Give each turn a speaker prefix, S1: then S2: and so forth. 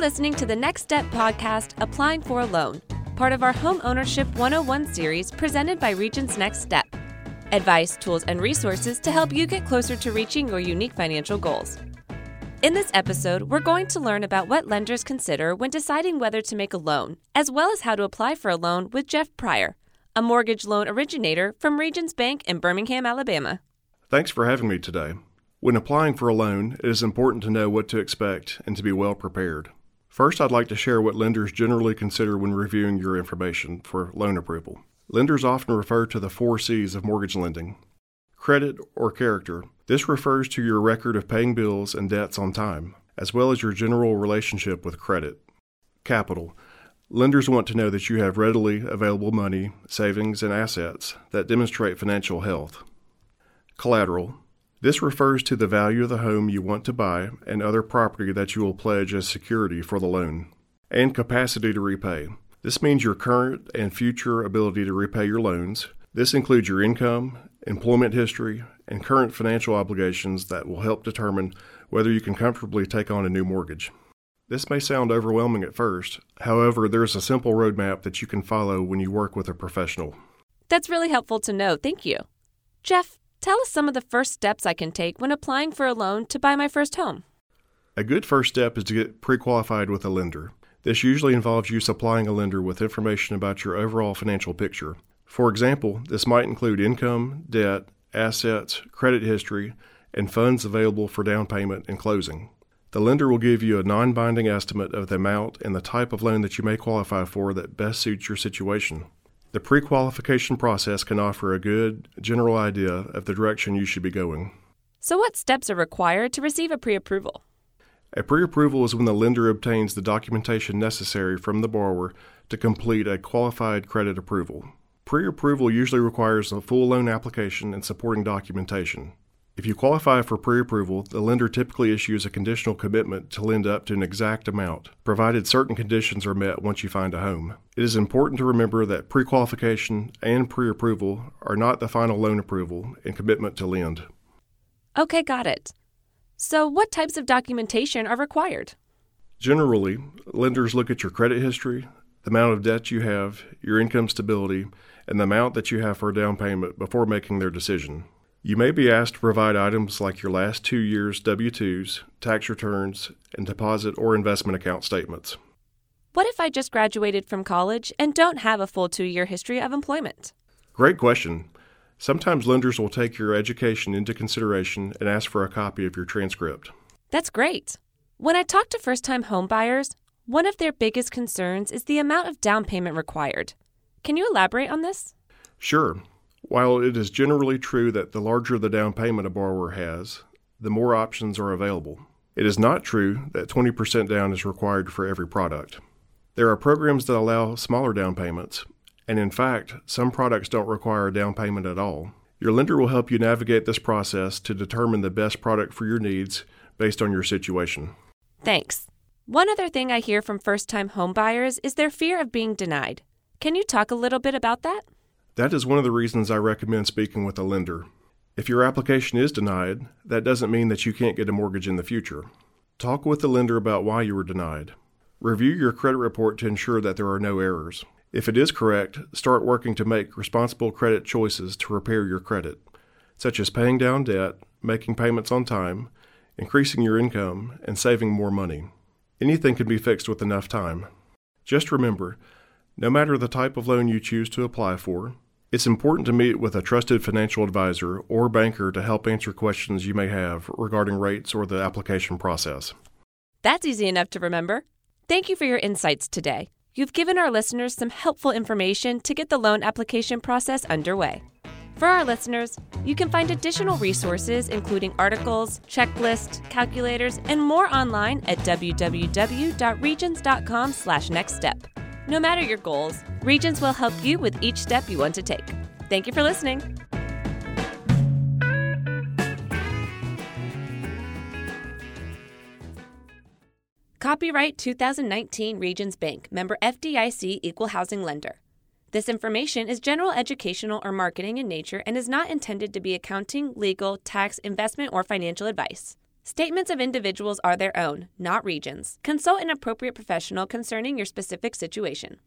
S1: listening to the Next Step podcast, Applying for a Loan, part of our Home Ownership 101 series presented by Regions Next Step. Advice, tools, and resources to help you get closer to reaching your unique financial goals. In this episode, we're going to learn about what lenders consider when deciding whether to make a loan, as well as how to apply for a loan with Jeff Pryor, a mortgage loan originator from Regions Bank in Birmingham, Alabama.
S2: Thanks for having me today. When applying for a loan, it is important to know what to expect and to be well prepared. First, I'd like to share what lenders generally consider when reviewing your information for loan approval. Lenders often refer to the four C's of mortgage lending credit or character. This refers to your record of paying bills and debts on time, as well as your general relationship with credit. Capital. Lenders want to know that you have readily available money, savings, and assets that demonstrate financial health. Collateral. This refers to the value of the home you want to buy and other property that you will pledge as security for the loan. And capacity to repay. This means your current and future ability to repay your loans. This includes your income, employment history, and current financial obligations that will help determine whether you can comfortably take on a new mortgage. This may sound overwhelming at first, however, there's a simple roadmap that you can follow when you work with a professional.
S1: That's really helpful to know. Thank you. Jeff, Tell us some of the first steps I can take when applying for a loan to buy my first home.
S2: A good first step is to get pre qualified with a lender. This usually involves you supplying a lender with information about your overall financial picture. For example, this might include income, debt, assets, credit history, and funds available for down payment and closing. The lender will give you a non binding estimate of the amount and the type of loan that you may qualify for that best suits your situation. The pre qualification process can offer a good general idea of the direction you should be going.
S1: So, what steps are required to receive a pre approval?
S2: A pre approval is when the lender obtains the documentation necessary from the borrower to complete a qualified credit approval. Pre approval usually requires a full loan application and supporting documentation. If you qualify for pre approval, the lender typically issues a conditional commitment to lend up to an exact amount, provided certain conditions are met once you find a home. It is important to remember that pre qualification and pre approval are not the final loan approval and commitment to lend.
S1: Okay, got it. So, what types of documentation are required?
S2: Generally, lenders look at your credit history, the amount of debt you have, your income stability, and the amount that you have for a down payment before making their decision. You may be asked to provide items like your last two years' W 2s, tax returns, and deposit or investment account statements.
S1: What if I just graduated from college and don't have a full two year history of employment?
S2: Great question. Sometimes lenders will take your education into consideration and ask for a copy of your transcript.
S1: That's great. When I talk to first time homebuyers, one of their biggest concerns is the amount of down payment required. Can you elaborate on this?
S2: Sure. While it is generally true that the larger the down payment a borrower has, the more options are available. It is not true that 20% down is required for every product. There are programs that allow smaller down payments, and in fact, some products don't require a down payment at all. Your lender will help you navigate this process to determine the best product for your needs based on your situation.
S1: Thanks. One other thing I hear from first time homebuyers is their fear of being denied. Can you talk a little bit about that?
S2: That is one of the reasons I recommend speaking with a lender. If your application is denied, that doesn't mean that you can't get a mortgage in the future. Talk with the lender about why you were denied. Review your credit report to ensure that there are no errors. If it is correct, start working to make responsible credit choices to repair your credit, such as paying down debt, making payments on time, increasing your income, and saving more money. Anything can be fixed with enough time. Just remember, no matter the type of loan you choose to apply for, it's important to meet with a trusted financial advisor or banker to help answer questions you may have regarding rates or the application process.
S1: That's easy enough to remember. Thank you for your insights today. You've given our listeners some helpful information to get the loan application process underway. For our listeners, you can find additional resources including articles, checklists, calculators, and more online at www.regions.com/nextstep. No matter your goals, Regions will help you with each step you want to take. Thank you for listening. Copyright 2019 Regions Bank, member FDIC Equal Housing Lender. This information is general educational or marketing in nature and is not intended to be accounting, legal, tax, investment, or financial advice. Statements of individuals are their own, not Regions. Consult an appropriate professional concerning your specific situation.